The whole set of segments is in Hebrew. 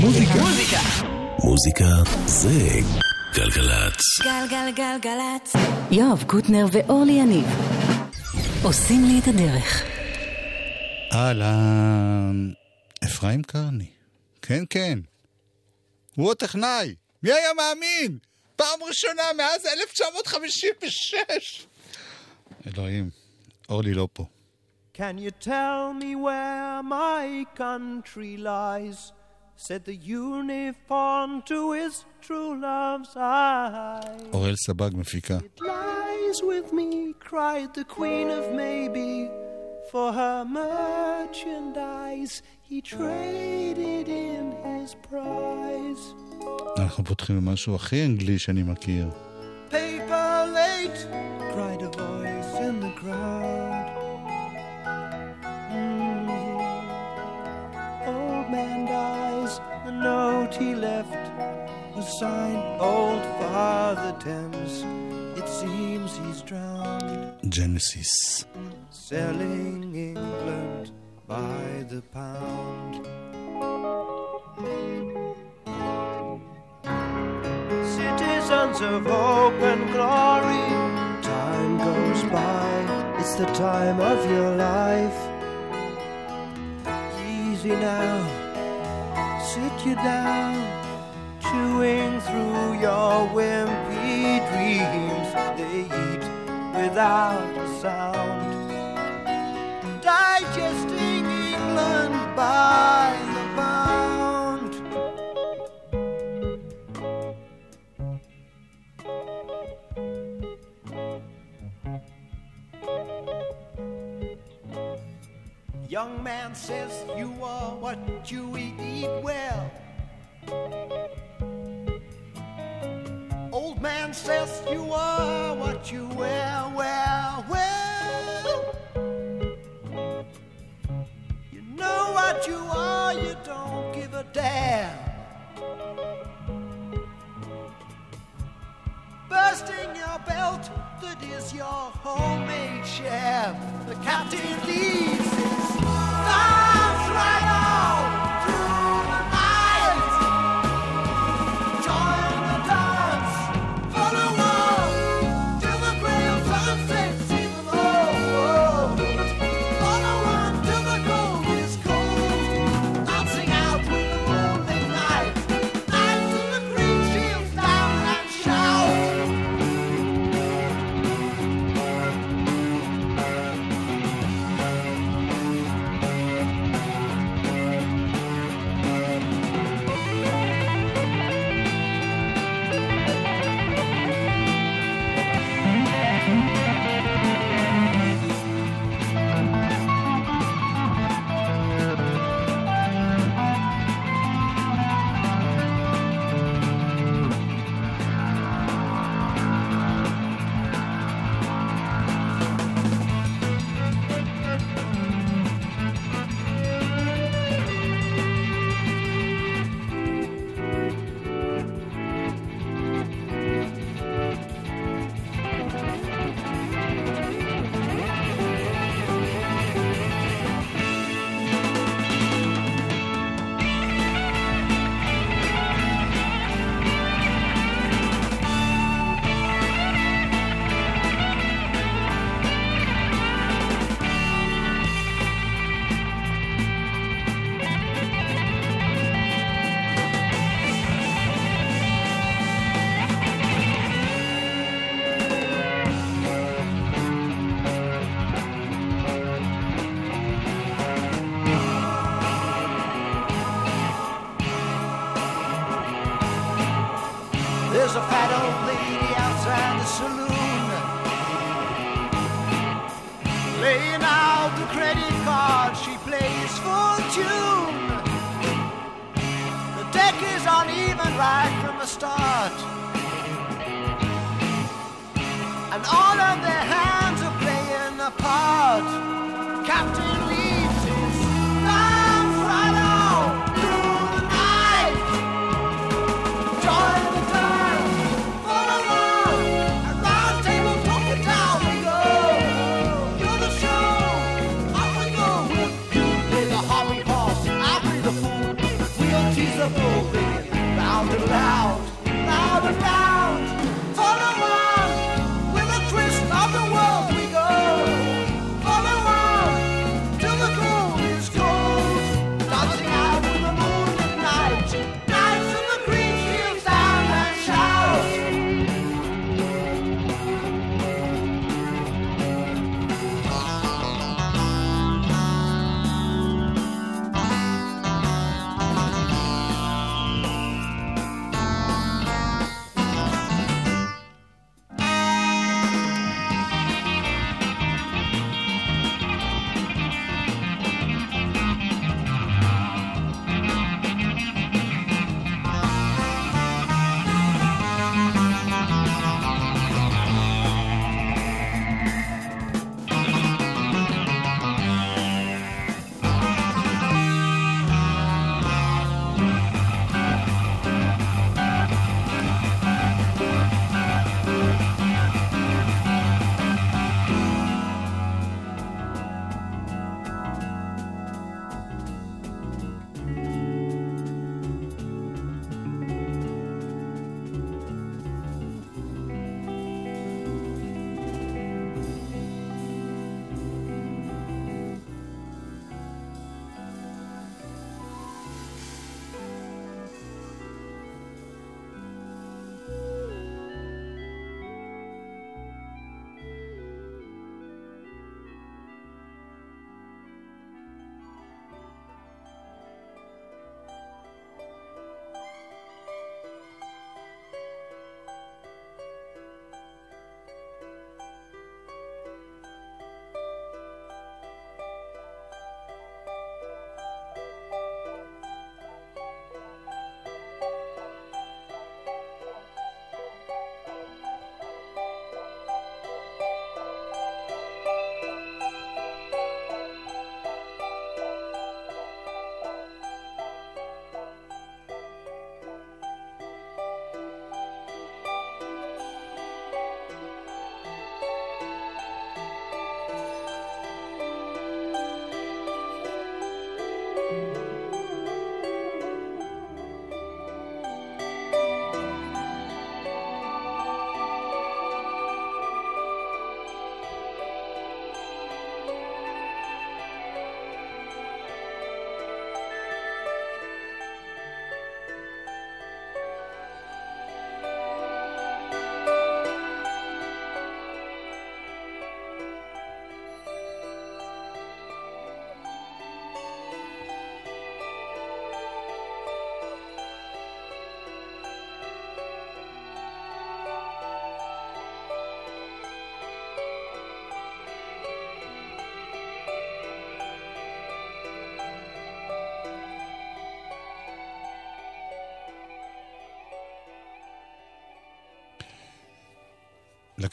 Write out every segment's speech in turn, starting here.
מוזיקה. מוזיקה. מוזיקה זה גלגלצ. גלגלגלגלצ. יואב קוטנר ואורלי יניב עושים לי את הדרך. אהלן, אפרים קרני. כן, כן. הוא הטכנאי. מי היה מאמין? פעם ראשונה מאז 1956. אלוהים, אורלי לא פה. Can you tell me where my country lies? Said the uniform to his true love's eyes. אוראל סבג מפיקה. It lies with me, cried the queen of maybe. For her merchandise he traded in his prize. אנחנו פותחים במשהו הכי אנגלי שאני מכיר. Paper late, cried a voice in the crowd. was the note he left was signed Old Father Thames. It seems he's drowned. Genesis. Selling England by the pound. Citizens of hope and glory, time goes by, it's the time of your life. Easy now sit you down, chewing through your wimpy dreams. They eat without a sound, digesting England by the pound. Young man says you are what you eat, well. Old man says you are what you wear, well, well. You know what you are, you don't give a damn. Bursting your belt, that is your homemade sham. The captain leads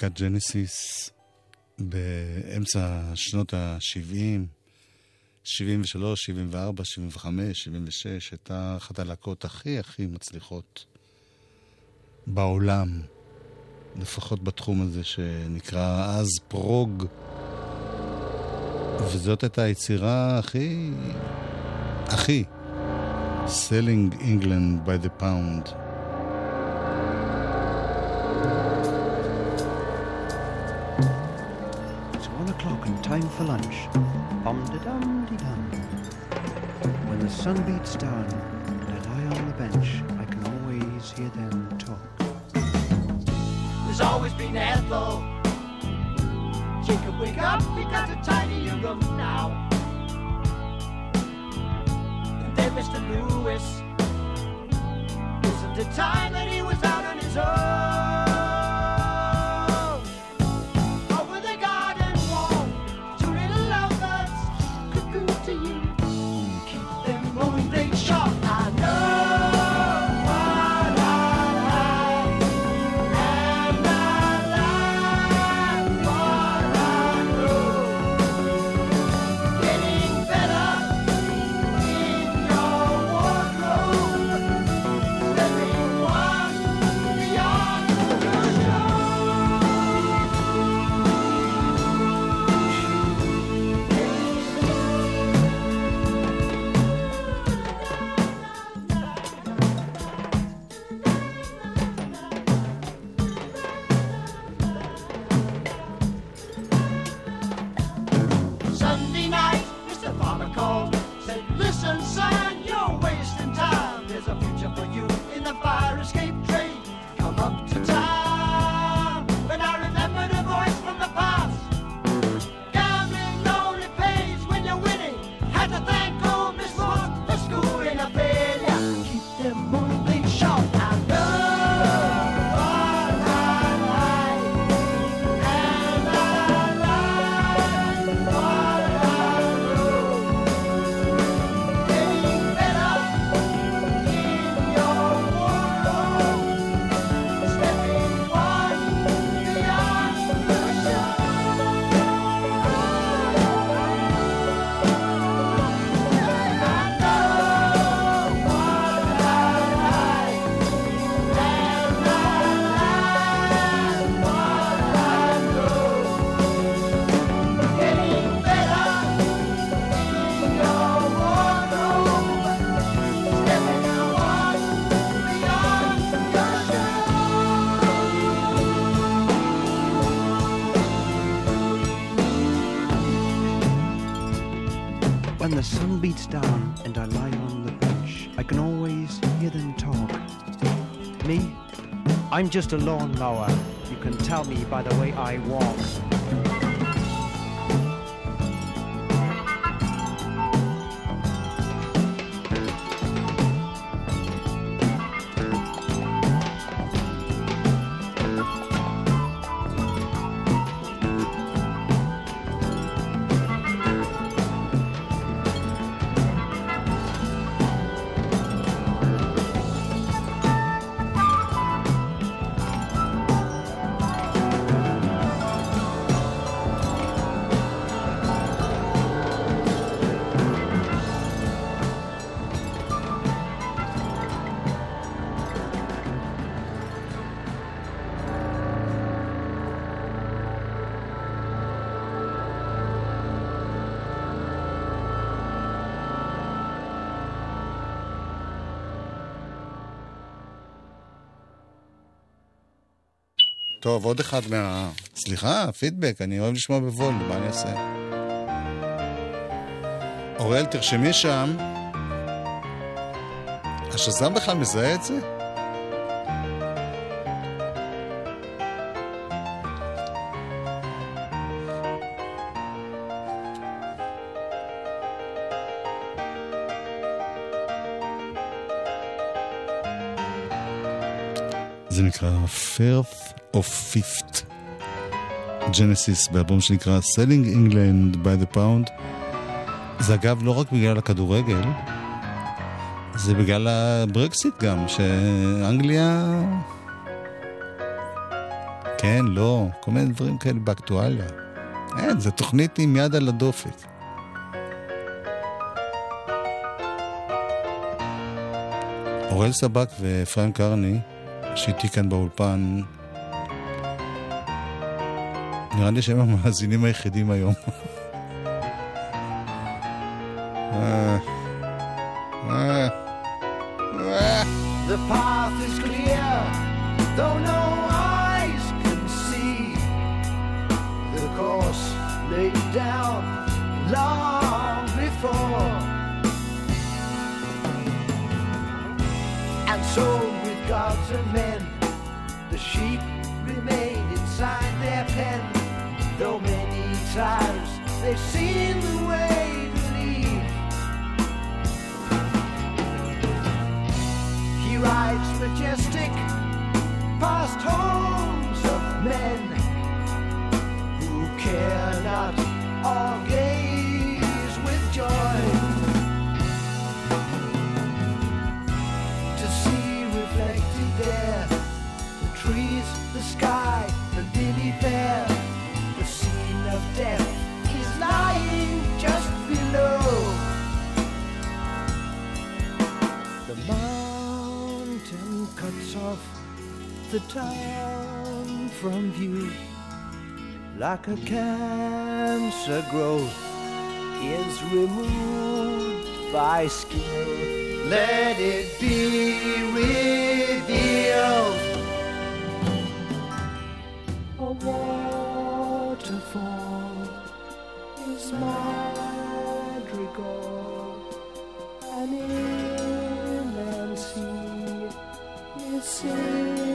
להקת ג'נסיס באמצע שנות ה-70, 73, 74, 75, 76, הייתה אחת הלהקות הכי הכי מצליחות בעולם, לפחות בתחום הזה שנקרא אז פרוג. וזאת הייתה היצירה הכי... הכי... Selling England by the Pound. Time for lunch. Bum de dum de dum. When the sun beats down and I lie on the bench, I can always hear them talk. There's always been Ethel. Jacob, wake up, we got a tiny room now. And then Mr. Lewis. Isn't it time that he was out on his own? I'm just a lawnmower. You can tell me by the way I walk. טוב, עוד אחד מה... סליחה, פידבק, אני אוהב לשמוע בווליום, מה אני אעשה? אוראל, תרשמי שם. השזם בכלל מזהה את זה? זה נקרא Firth of Fifth Genesis באלבום שנקרא Selling England by the Pound. זה אגב לא רק בגלל הכדורגל, זה בגלל הברקסיט גם, שאנגליה... כן, לא, כל מיני דברים כאלה באקטואליה. אין, זו תוכנית עם יד על הדופק. אוראל סבק ואפרים קרני, שאיתי כאן באולפן, נראה לי שהם המאזינים היחידים היום. The sky, the lily fair. The scene of death is lying just below. The mountain cuts off the town from view like a cancer growth is removed by skill. Let it be revealed. Waterfall is madrigal, an inland sea is symphony.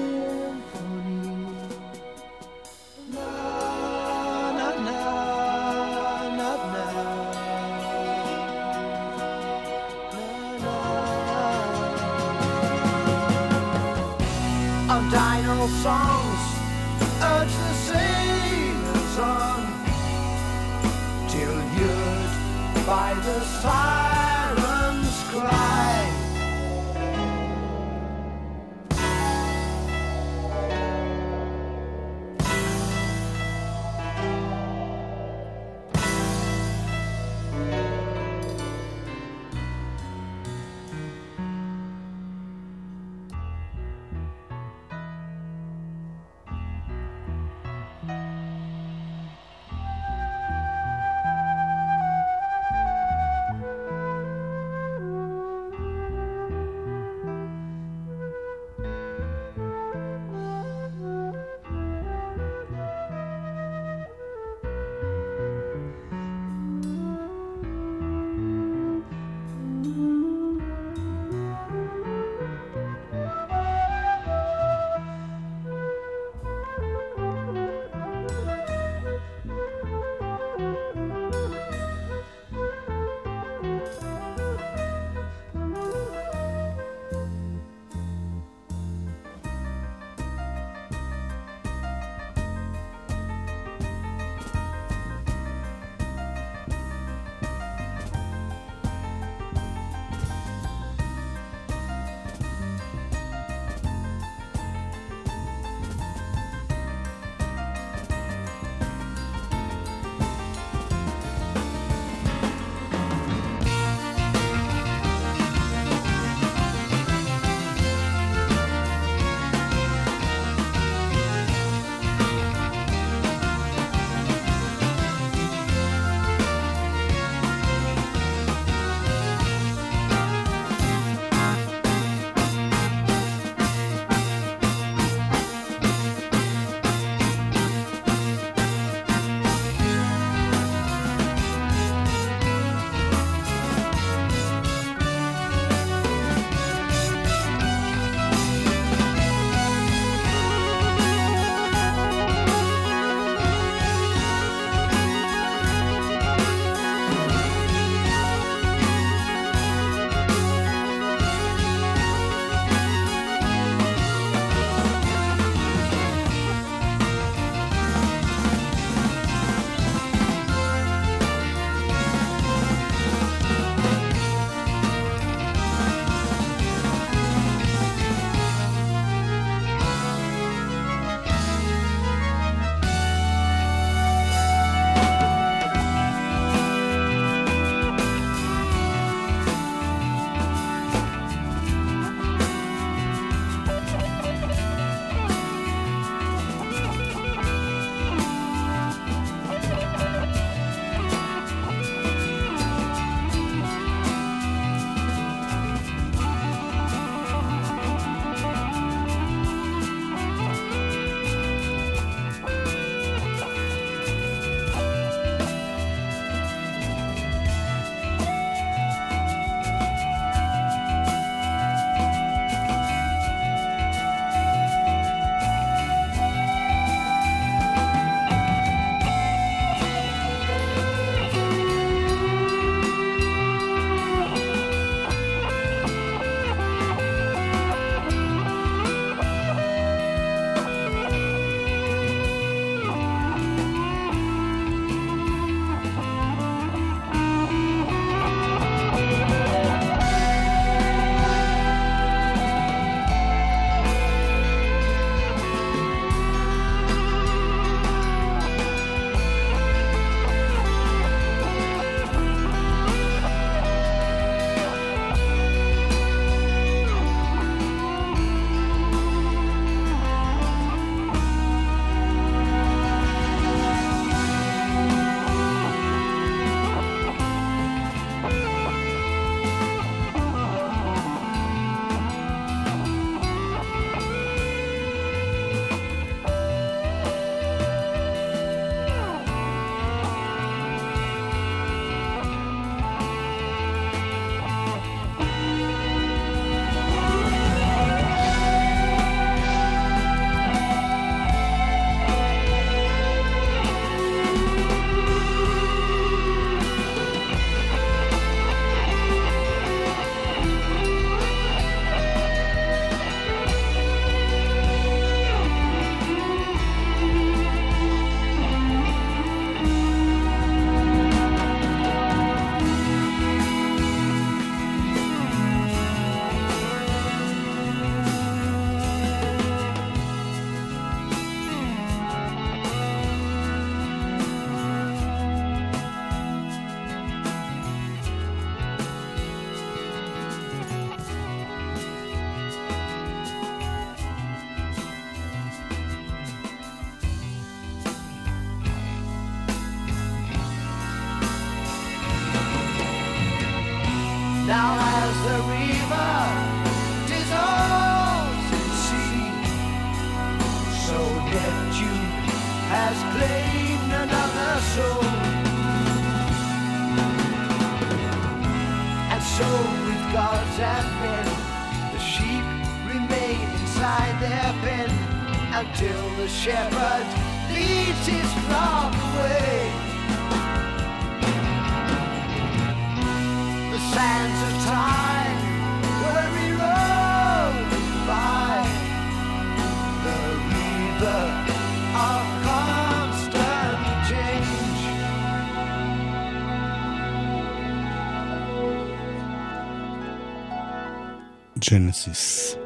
ג'נסיס.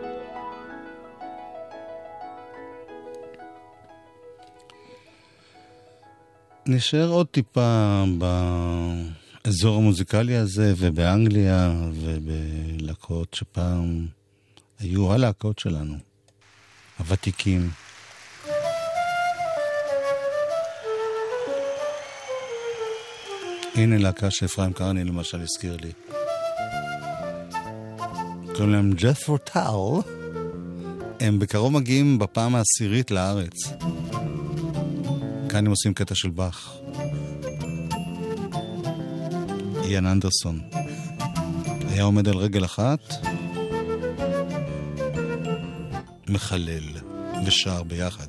נשאר עוד טיפה באזור המוזיקלי הזה, ובאנגליה, ובלהקות שפעם היו הלהקות שלנו, הוותיקים. הנה להקה שאפרים קרני למשל הזכיר לי. קוראים להם ג'ת'רו טאו. הם בקרוב מגיעים בפעם העשירית לארץ. כאן הם עושים קטע של באך. איאן אנדרסון. היה עומד על רגל אחת, מחלל ושר ביחד.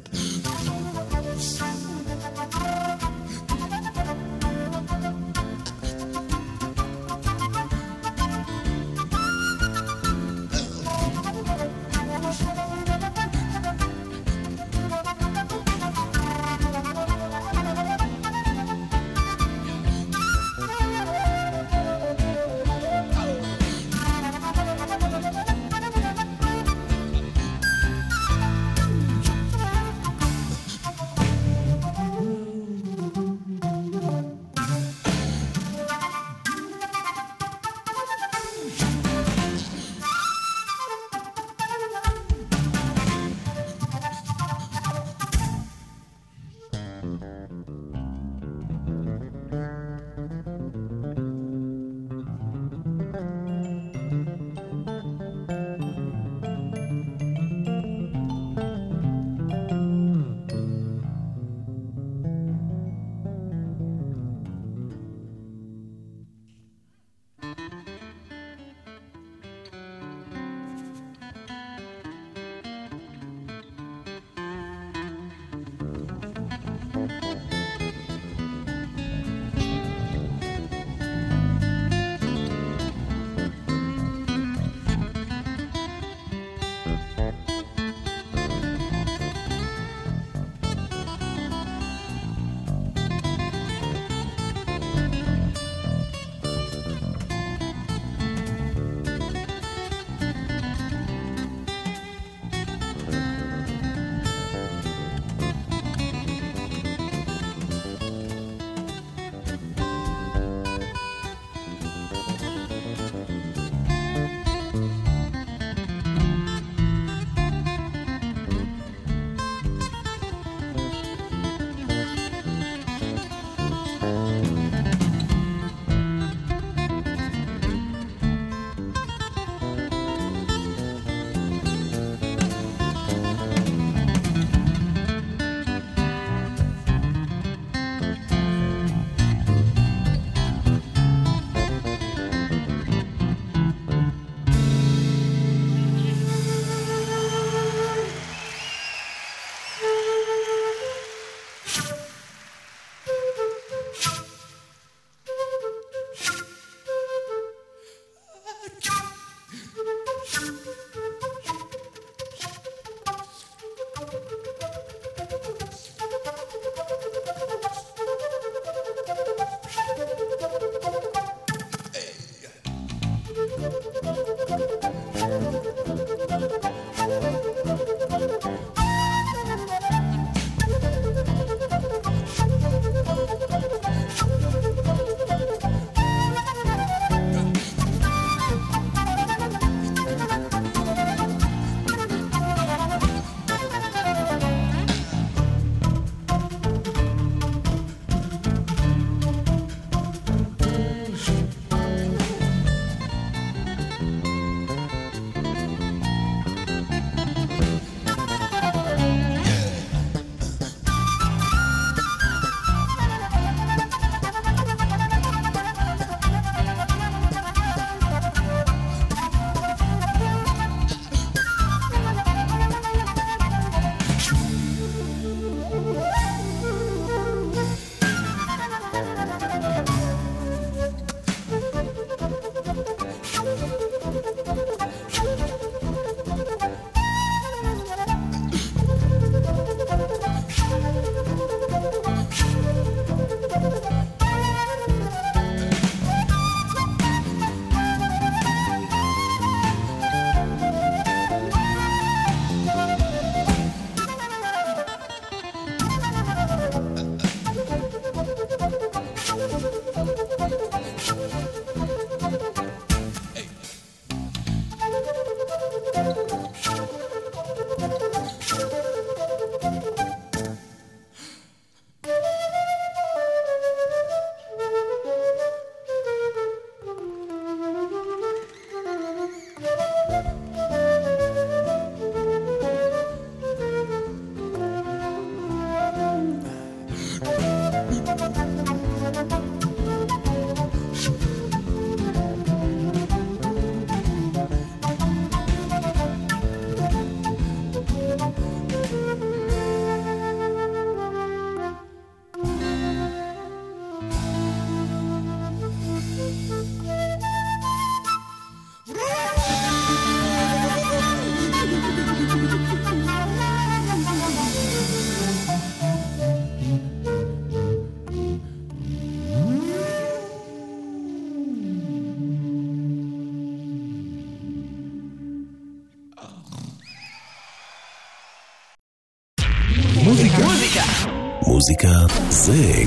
זה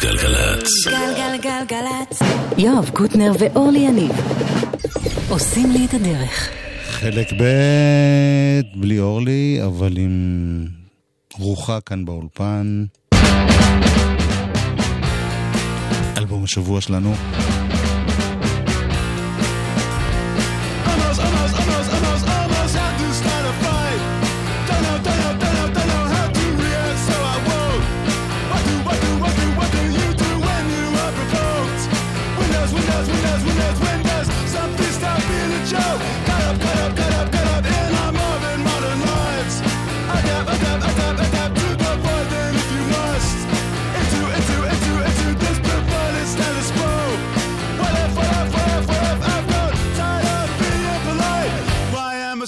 גלגלצ. גלגלגלגלצ. יואב קוטנר ואורלי יניב עושים לי את הדרך. חלק ב' בלי אורלי, אבל עם רוחה כאן באולפן. אלבום השבוע שלנו.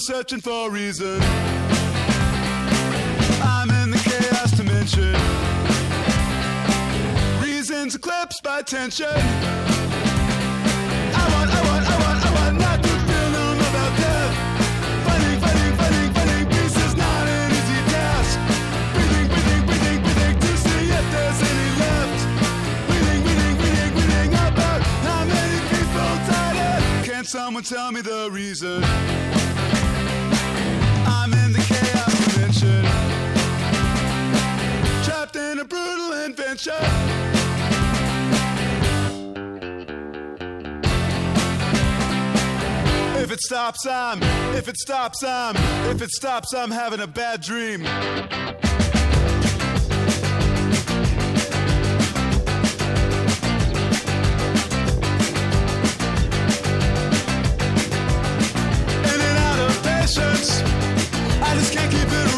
Searching for a reason? I'm in the chaos dimension. Reasons eclipsed by tension. I want, I want, I want, I want not to feel numb about death. Fighting, fighting, fighting, fighting peace is not an easy task. Breathing, breathing, breathing, breathing to see if there's any left. Reading, reading, reading, reading about how many people died. Can someone tell me the reason? I'm in the chaos dimension. Trapped in a brutal. If it stops, I'm. If it stops, I'm. If it stops, I'm having a bad dream. I just can't keep it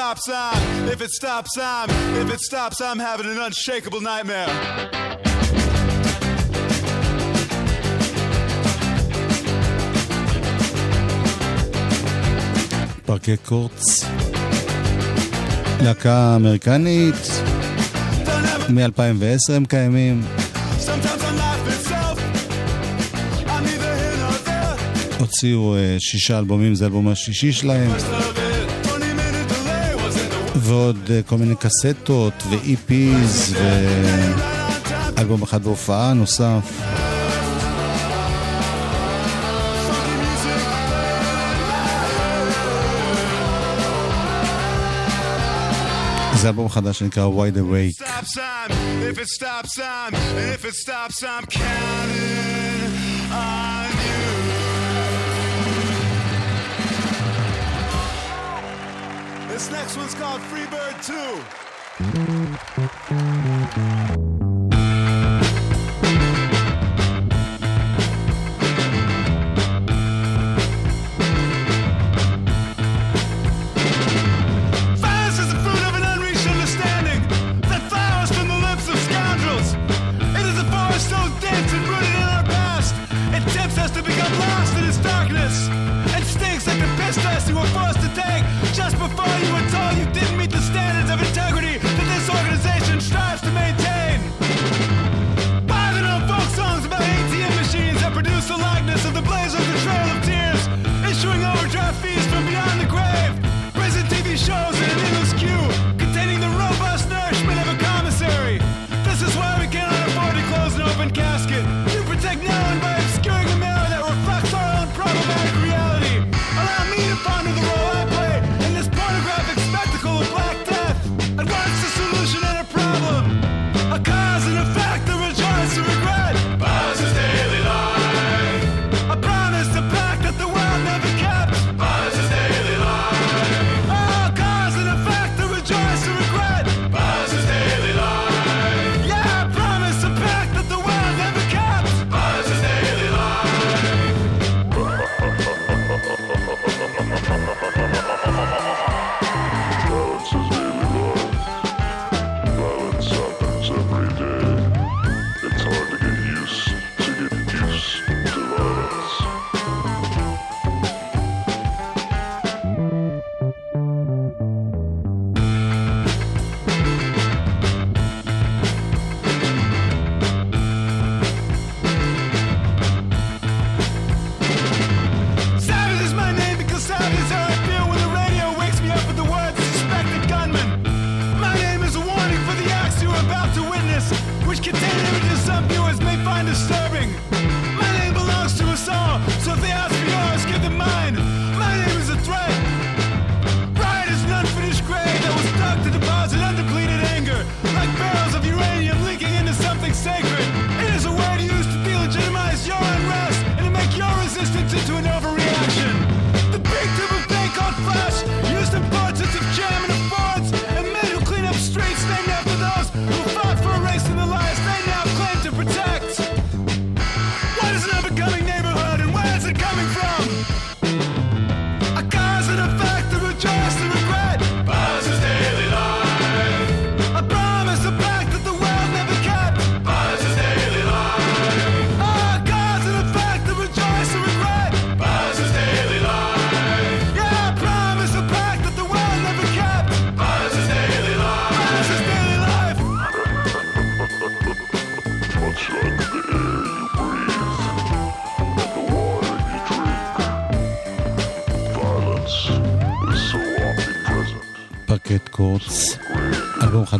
stops, I'm. If it stops, I'm. If it stops, I'm having an unshakable nightmare. פארקי קורץ. להקה אמריקנית, Don't ever מ-2010 הם קיימים. הוציאו אה, שישה אלבומים, זה האלבום השישי שלהם, ועוד אה, כל מיני קסטות time. ואלבום אחד בהופעה נוסף. זה אלבום חדש שנקרא Wide Awake. counting This next one's called Freebird 2.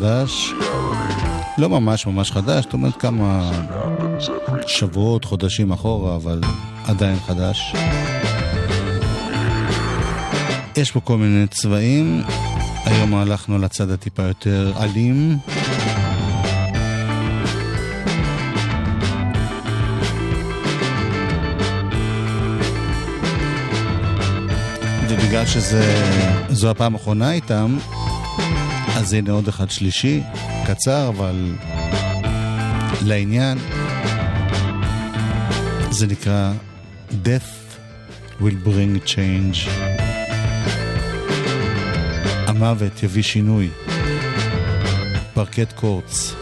חדש, לא ממש ממש חדש, זאת אומרת כמה שבועות, חודשים אחורה, אבל עדיין חדש. יש פה כל מיני צבעים, היום הלכנו לצד הטיפה יותר אלים. ובגלל שזו הפעם האחרונה איתם, אז הנה עוד אחד שלישי, קצר, אבל לעניין. זה נקרא Death will bring change. המוות יביא שינוי. פרקט קורץ.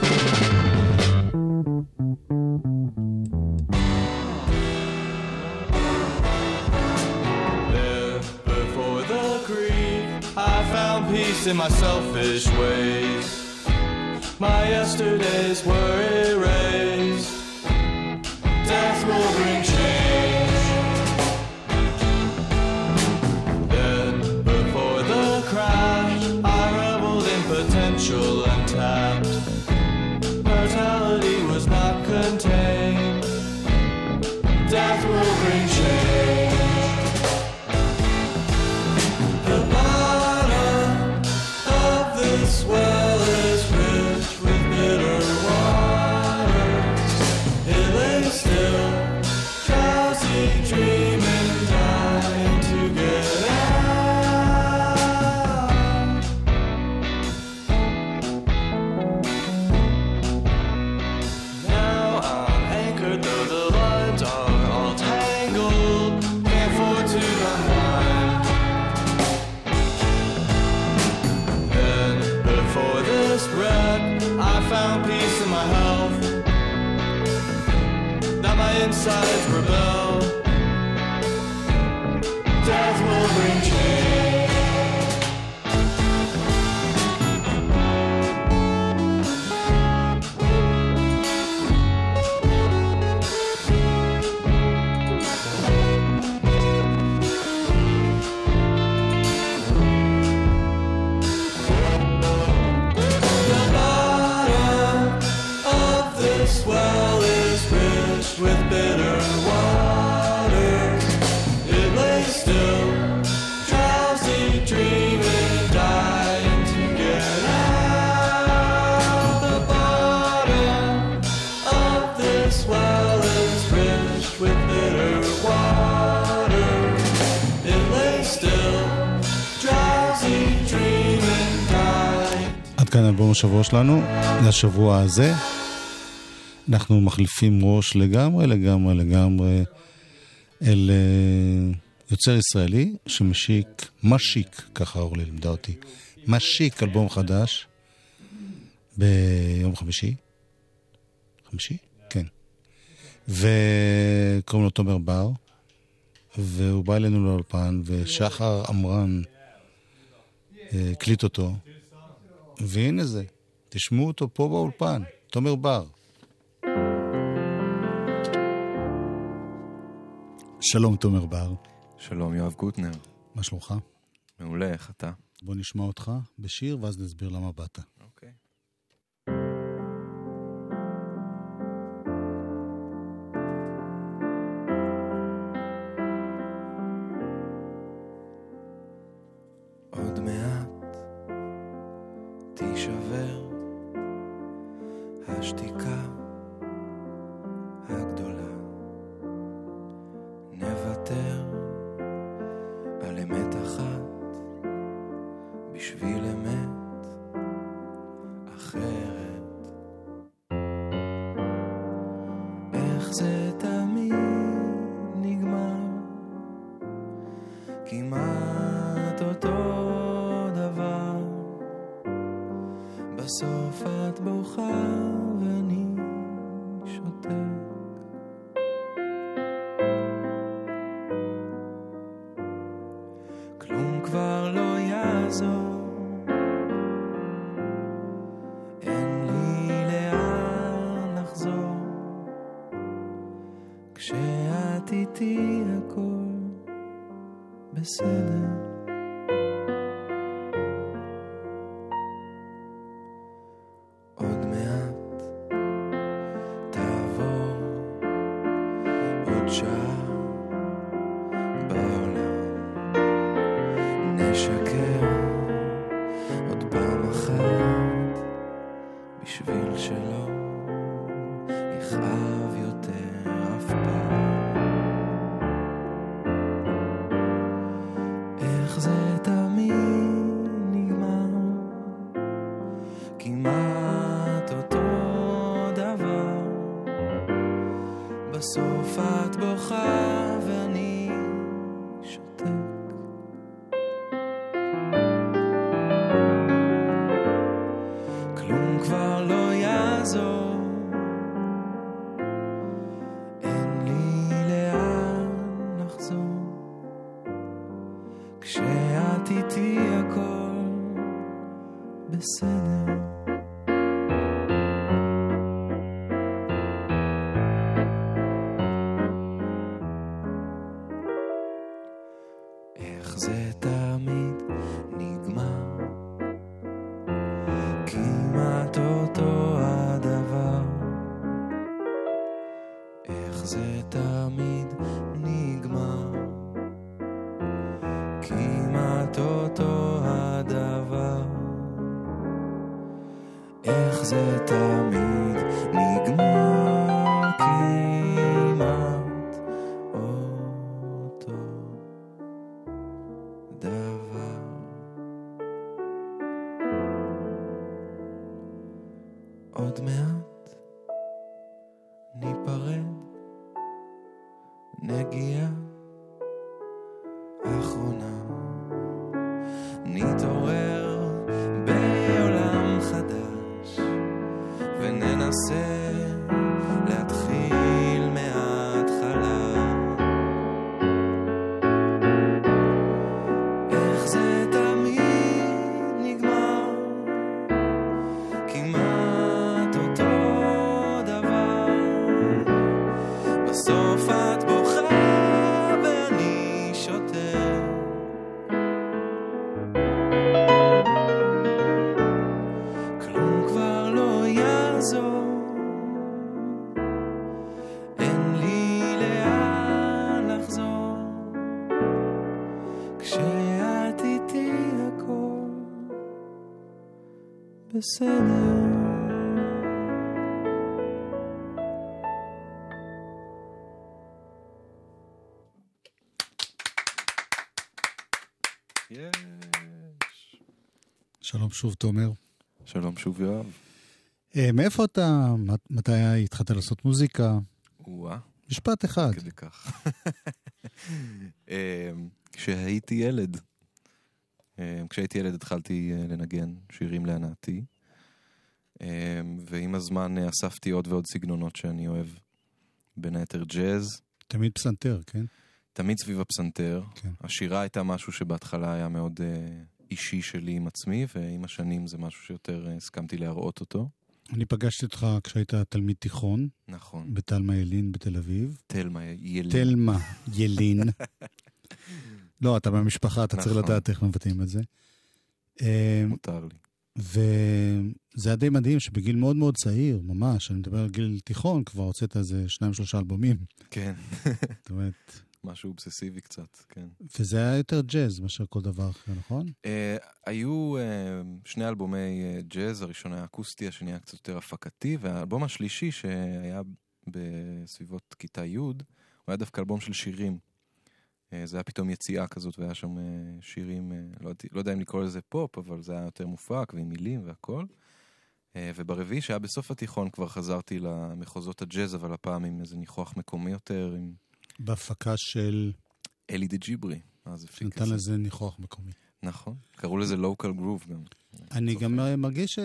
In my selfish ways. My yesterdays were erased. השבוע שלנו, לשבוע הזה. אנחנו מחליפים ראש לגמרי, לגמרי, לגמרי אל אה, יוצר ישראלי שמשיק, משיק, ככה אורלי לימדה אותי, משיק אלבום חדש ביום חמישי. חמישי? כן. וקוראים לו תומר בר, והוא בא אלינו לאולפן, ושחר עמרן אה, הקליט אותו. והנה זה, תשמעו אותו פה באולפן, תומר בר. שלום תומר בר, שלום, יואב גוטנר. מה שלומך? מעולה, איך אתה? בוא נשמע אותך בשיר ואז נסביר למה באת. נגיעה בסדר שלום שוב, תומר. שלום שוב יואב. אה, מאיפה אתה, מת- מתי התחלת לעשות מוזיקה? וואה, משפט אחד. כדי כך. אמ, כשהייתי ילד, כשהייתי ילד התחלתי אה, לנגן שירים להנאתי, אמ, ועם הזמן אה, אספתי עוד ועוד סגנונות שאני אוהב. בין היתר ג'אז, תמיד פסנתר, כן? תמיד סביב הפסנתר. כן. השירה הייתה משהו שבהתחלה היה מאוד אה, אישי שלי עם עצמי, ועם השנים זה משהו שיותר אה, הסכמתי להראות אותו. אני פגשתי אותך כשהיית תלמיד תיכון נכון. בתלמה ילין בתל אביב. תלמה ילין. תלמה ילין. לא, אתה במשפחה, אתה צריך נכון. לדעת איך מבטאים את זה. אה, מותר לי. וזה היה די מדהים שבגיל מאוד מאוד צעיר, ממש, אני מדבר על גיל תיכון, כבר הוצאת איזה שניים שלושה אלבומים. כן. זאת אומרת, משהו אובססיבי קצת, כן. וזה היה יותר ג'אז מאשר כל דבר אחר, נכון? Uh, היו uh, שני אלבומי uh, ג'אז, הראשון היה אקוסטי, השני היה קצת יותר הפקתי, והאלבום השלישי שהיה בסביבות כיתה י', הוא היה דווקא אלבום של שירים. Uh, זה היה פתאום יציאה כזאת, והיה שם uh, שירים, uh, לא, לא יודע אם לקרוא לזה פופ, אבל זה היה יותר מופק ועם מילים והכל. וברביעי, שהיה בסוף התיכון, כבר חזרתי למחוזות הג'אז, אבל הפעם עם איזה ניחוח מקומי יותר, עם בהפקה של... אלי דה ג'יברי. אז נתן זה. לזה ניחוח מקומי. נכון. קראו לזה לוקל גרוב גם. אני. גם מרגיש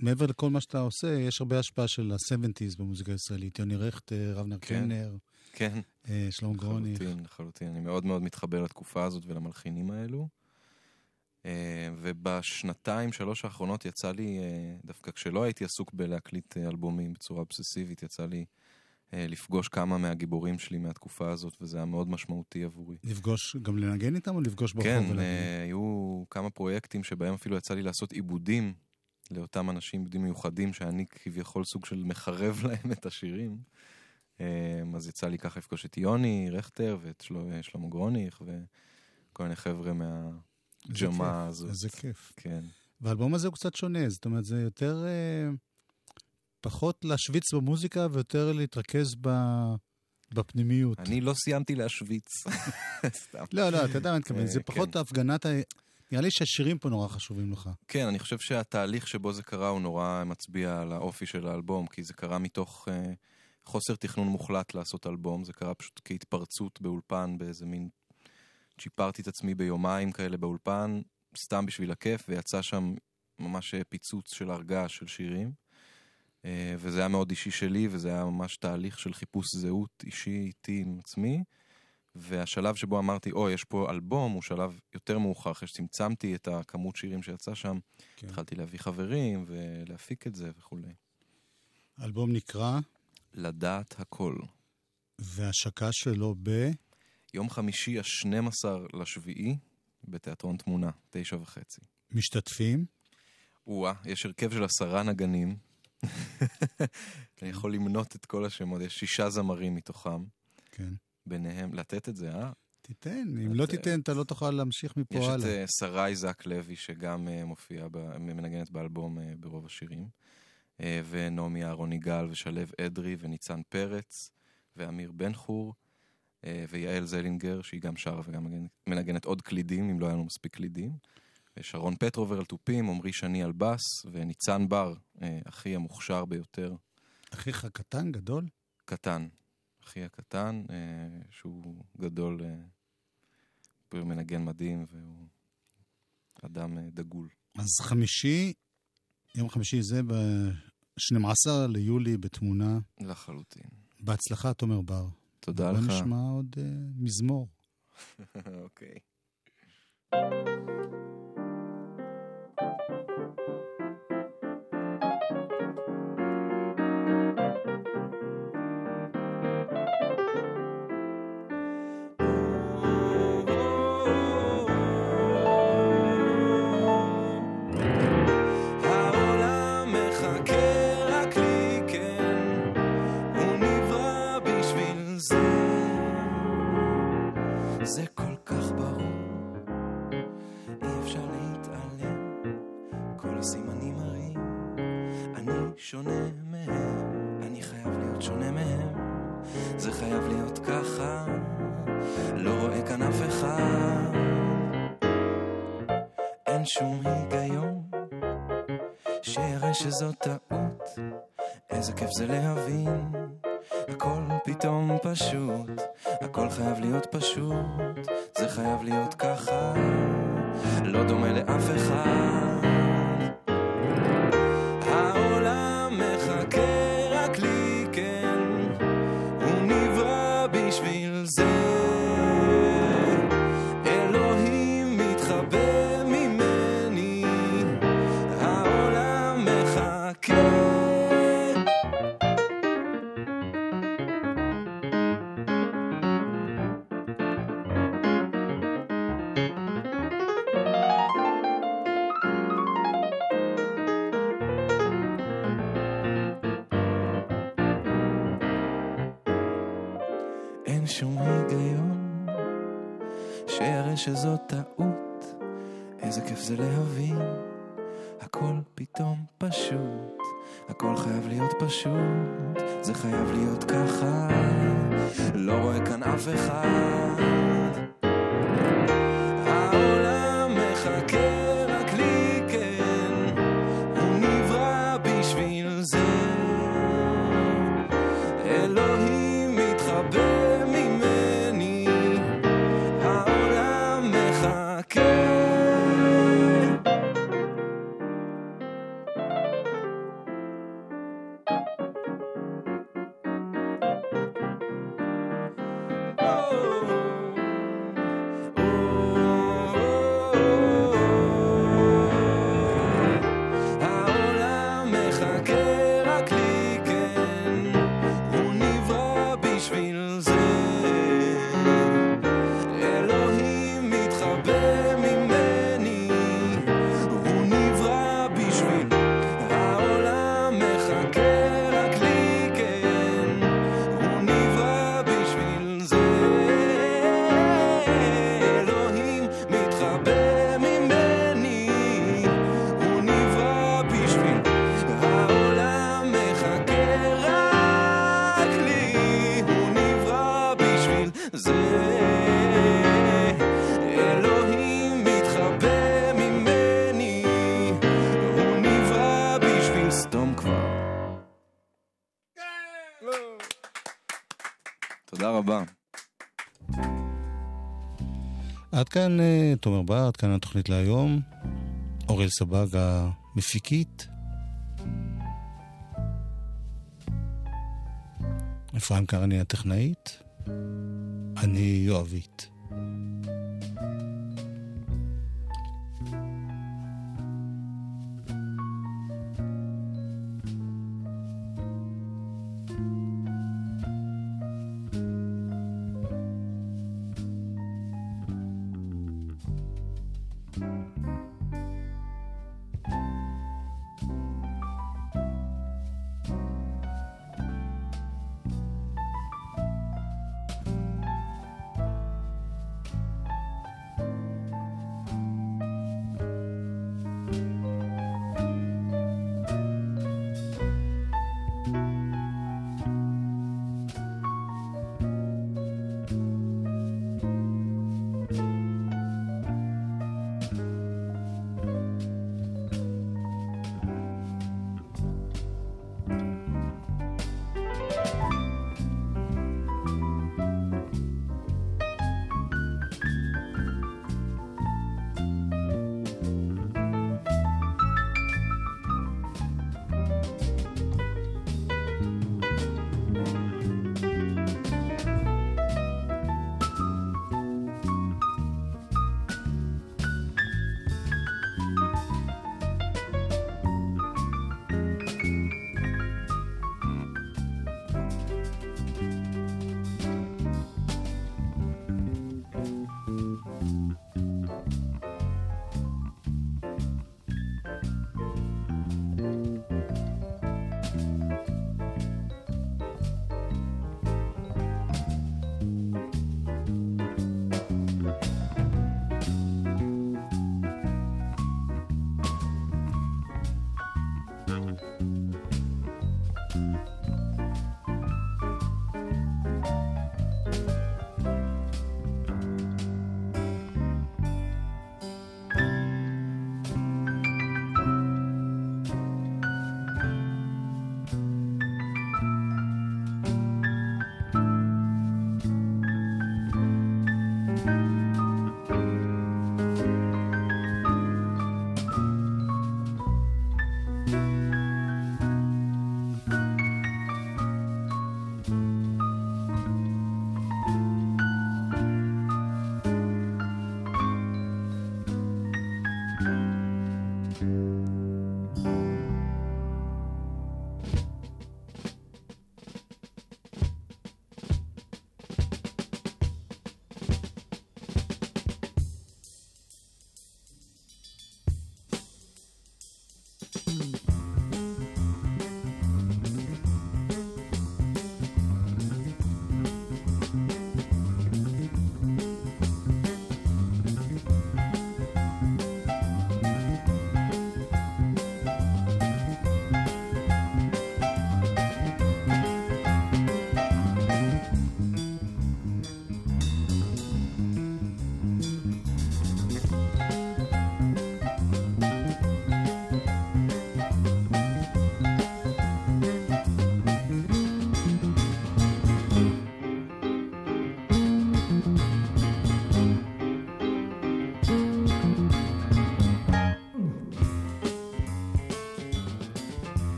שמעבר לכל מה שאתה עושה, יש הרבה השפעה של ה-70's במוזיקה הישראלית. יוני רכטר, אבנר כן. קלנר, כן. אה, שלום גרוניך. לחלוטין, לחלוטין. אני מאוד מאוד מתחבר לתקופה הזאת ולמלחינים האלו. אה, ובשנתיים, שלוש האחרונות יצא לי, אה, דווקא כשלא הייתי עסוק בלהקליט אלבומים בצורה אובססיבית, יצא לי לפגוש כמה מהגיבורים שלי מהתקופה הזאת, וזה היה מאוד משמעותי עבורי. לפגוש, גם לנגן איתם או לפגוש ברחוב כן? אה, היו כמה פרויקטים שבהם אפילו יצא לי לעשות עיבודים לאותם אנשים, עיבודים מיוחדים, שאני כביכול סוג של מחרב להם את השירים. אה, אז יצא לי ככה לפגוש את יוני רכטר ואת של- שלמה גרוניך וכל מיני חבר'ה מהג'מה הזאת. איזה כיף. כן, והאלבום הזה הוא קצת שונה, זאת אומרת, זה יותר... אה, פחות להשוויץ במוזיקה ויותר להתרכז ב... בפנימיות. אני לא סיימתי להשוויץ. סתם. לא, לא, אתה יודע מה אני מתכוון, אה, זה פחות הפגנת ה... נראה לי שהשירים פה נורא חשובים לך. כן, אני חושב שהתהליך שבו זה קרה הוא נורא מצביע על האופי של האלבום, כי זה קרה מתוך uh, חוסר תכנון מוחלט לעשות אלבום, זה קרה פשוט כהתפרצות באולפן, באיזה מין... צ'יפרתי את עצמי ביומיים כאלה באולפן, סתם בשביל הכיף, ויצא שם ממש פיצוץ של הרגעה של שירים. אה, וזה היה מאוד אישי שלי, וזה היה ממש תהליך של חיפוש זהות אישי איתי עם עצמי. והשלב שבו אמרתי, אוי, יש פה אלבום, הוא שלב יותר מאוחר, אחרי שצמצמתי את הכמות שירים שיצא שם. כן. התחלתי להביא חברים ולהפיק את זה וכולי. האלבום נקרא, לדעת הכל. והשקה שלו ב... יום חמישי ה-12 לשביעי, בתיאטרון תמונה, תשע וחצי. משתתפים. או-אה, יש הרכב של עשרה נגנים. אני יכול למנות את כל השמות, יש שישה זמרים מתוכם. כן. ביניהם, לתת את זה, אה? תיתן, אם לא תיתן, אתה לא תוכל להמשיך מפה יש את הלאה. אה, שרי זק לוי, שגם אה, מופיעה, מנגנת באלבום אה, ברוב השירים. אה, ונעמי אהרון יגאל, ושלו אדרי, וניצן פרץ, ואמיר בן חור, אה, ויעל זלינגר, שהיא גם שרה וגם מנגנת- עוד קלידים, אם לא היה לנו מספיק קלידים. ושרון פטרובר על תופים, עמרי שני על בס, וניצן בר, אה, אחי המוכשר ביותר, אחיך קטן, גדול? קטן. אחי הקטן, אה, שהוא גדול, אה, הוא מנגן מדהים, והוא אדם אה, דגול. אז חמישי, יום חמישי זה ב-12 ליולי בתמונה. לחלוטין. בהצלחה, תומר בר. תודה בוא לך. נשמע עוד uh, מזמור. אוקיי. העולם שזאת טעות, איזה כיף זה להבין, הכל פתאום פשוט, הכל חייב להיות פשוט, זה חייב להיות ככה, לא דומה לאף אחד. כאן אה, תומר עד כאן התוכנית להיום. אוראל סבג המפיקית. אפרים קרני הטכנאית. אני יואבית.